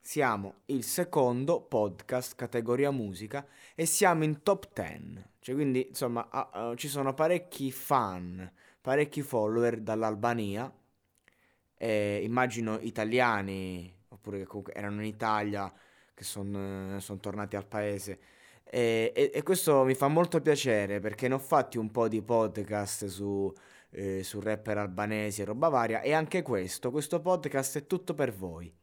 siamo il secondo podcast categoria musica e siamo in top 10. Cioè quindi insomma uh, uh, ci sono parecchi fan, parecchi follower dall'Albania. Eh, immagino italiani oppure che comunque erano in Italia che sono son tornati al paese. E, e, e, questo mi fa molto piacere perché ne ho fatti un po' di podcast su, eh, su rapper albanesi e roba varia e anche questo, questo podcast è tutto per voi.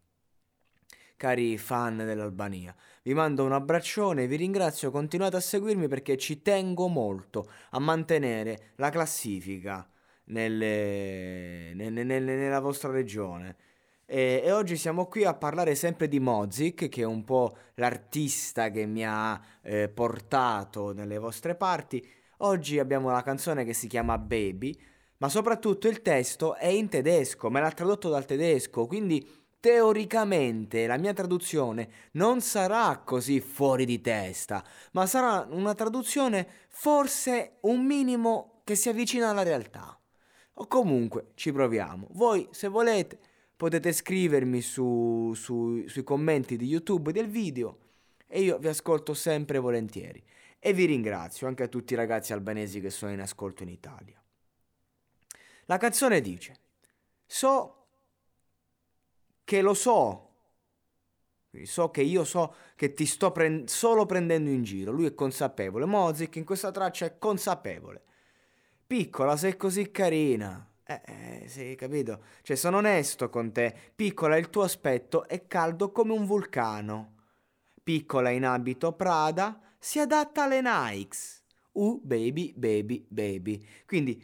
Cari fan dell'Albania, vi mando un abbraccione, vi ringrazio, continuate a seguirmi perché ci tengo molto a mantenere la classifica nelle, nelle, nelle, nella vostra regione. E, e, oggi siamo qui a parlare sempre di Mozik, che è un po' l'artista che mi ha eh, portato nelle vostre parti. Oggi abbiamo la canzone che si chiama Baby, ma soprattutto il testo è in tedesco, me l'ha tradotto dal tedesco, quindi teoricamente la mia traduzione non sarà così fuori di testa, ma sarà una traduzione forse un minimo che si avvicina alla realtà. O comunque ci proviamo. Voi, se volete, potete scrivermi su, su, sui commenti di YouTube del video e io vi ascolto sempre volentieri. E vi ringrazio anche a tutti i ragazzi albanesi che sono in ascolto in Italia. La canzone dice: So che lo so. So che io so che ti sto prend- solo prendendo in giro. Lui è consapevole. Mozik in questa traccia è consapevole. Piccola, sei così carina. Eh, eh, sì, capito? Cioè, sono onesto con te. Piccola, il tuo aspetto è caldo come un vulcano. Piccola in abito Prada, si adatta alle Nikes. Uh, baby, baby, baby. Quindi,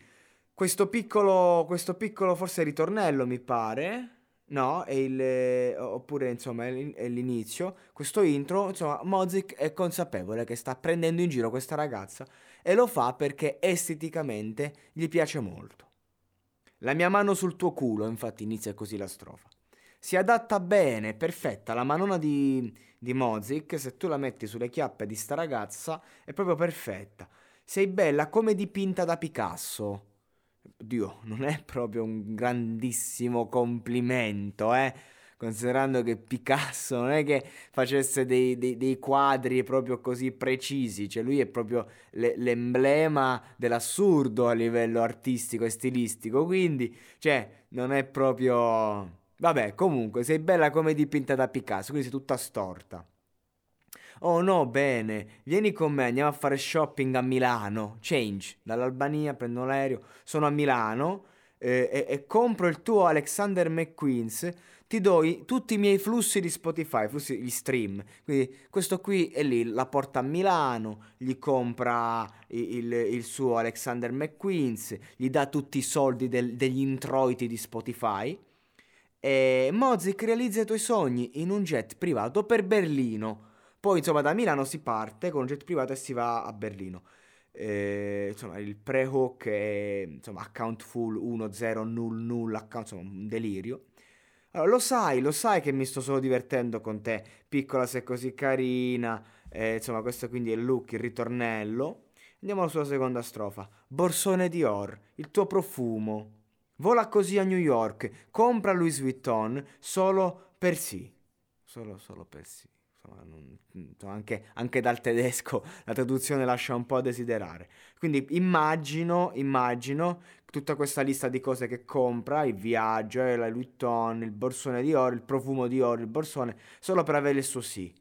questo piccolo, questo piccolo forse ritornello, mi pare. No, è il, oppure insomma è l'inizio. Questo intro, insomma, Mozik è consapevole che sta prendendo in giro questa ragazza e lo fa perché esteticamente gli piace molto. La mia mano sul tuo culo, infatti inizia così la strofa. Si adatta bene, perfetta, la manona di, di Mozik, se tu la metti sulle chiappe di sta ragazza, è proprio perfetta. Sei bella come dipinta da Picasso. Dio, non è proprio un grandissimo complimento, eh? Considerando che Picasso non è che facesse dei, dei, dei quadri proprio così precisi, cioè lui è proprio le, l'emblema dell'assurdo a livello artistico e stilistico, quindi, cioè, non è proprio... Vabbè, comunque, sei bella come dipinta da Picasso, quindi sei tutta storta. Oh no, bene, vieni con me, andiamo a fare shopping a Milano. Change, dall'Albania prendo l'aereo, sono a Milano eh, e, e, compro il tuo Alexander McQueen's. Ti do i, tutti i miei flussi di Spotify, flussi, gli stream. Quindi questo qui è lì, la porta a Milano, gli compra il, il, suo Alexander McQueen's, gli dà tutti i soldi del, degli introiti di Spotify. E Mozik realizza i tuoi sogni in un jet privato per Berlino poi insomma da Milano si parte con un jet privato e si va a Berlino. Eh, insomma il pre-hook è insomma account full 1 0 0 0 account, insomma un delirio. Allora, lo sai, lo sai che mi sto solo divertendo con te, piccola sei così carina, eh, insomma questo quindi è il look, il ritornello. Andiamo sulla seconda strofa. Borsone Dior, il tuo profumo. Vola così a New York, compra Louis Vuitton solo per sì. Solo, solo per sì insomma, non, anche, anche, dal tedesco la traduzione lascia un po' a desiderare. Quindi immagino, immagino tutta questa lista di cose che compra, il viaggio, eh, la Vuitton, il borsone di oro, il profumo di oro, il borsone, solo per avere il suo sì.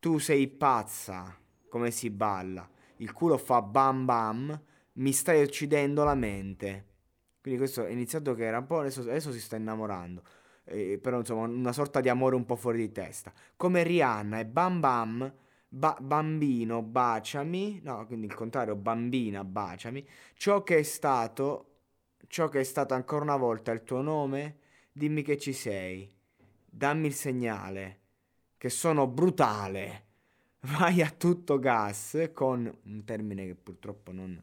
tu sei pazza, come si balla, il culo fa bam bam, mi stai uccidendo la mente. Quindi questo è iniziato che era un po', adesso, adesso si sta innamorando. Eh, però insomma una sorta di amore un po' fuori di testa. Come Rihanna e Bam Bam, ba- bambino baciami, no, quindi il contrario, bambina baciami, ciò che è stato, ciò che è stato ancora una volta il tuo nome, dimmi che ci sei, dammi il segnale, che sono brutale, vai a tutto gas con un termine che purtroppo non...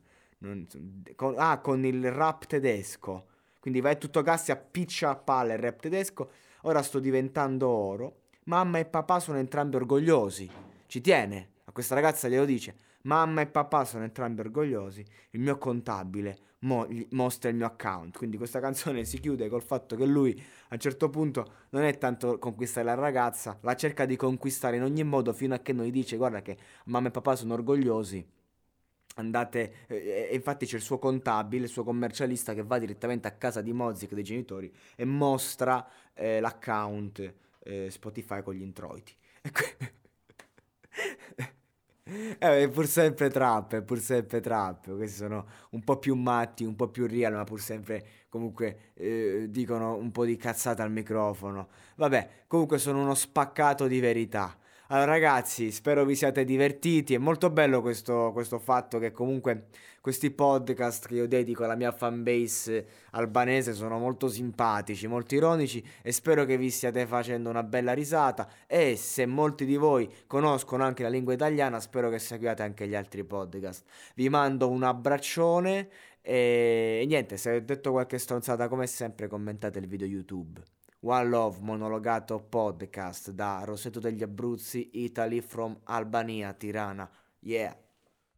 con, ah, con il rap tedesco quindi vai tutto gas e appiccia a palla il rap tedesco. Ora sto diventando oro. Mamma e papà sono entrambi orgogliosi. Ci tiene. A questa ragazza glielo dice. Mamma e papà sono entrambi orgogliosi. Il mio contabile mo- mostra il mio account. Quindi questa canzone si chiude col fatto che lui a un certo punto non è tanto conquistare la ragazza, la cerca di conquistare in ogni modo fino a che non gli dice guarda che mamma e papà sono orgogliosi andate eh, e infatti c'è il suo contabile, il suo commercialista che va direttamente a casa di Mozik dei genitori e mostra eh, l'account eh, Spotify con gli introiti. Eh, è pur sempre trap, è pur sempre trap. Questi sono un po' più matti, un po' più real, ma pur sempre comunque eh, dicono un po' di cazzata al microfono. Vabbè, comunque sono uno spaccato di verità. Allora ragazzi, spero vi siate divertiti, è molto bello questo, questo, fatto che comunque questi podcast che io dedico alla mia fanbase albanese sono molto simpatici, molto ironici e spero che vi stiate facendo una bella risata e se molti di voi conoscono anche la lingua italiana spero che seguiate anche gli altri podcast. Vi mando un abbraccione e niente, se ho detto qualche stronzata come sempre commentate il video YouTube. One Love monologato podcast da Roseto degli Abruzzi, Italy from Albania, Tirana. Yeah.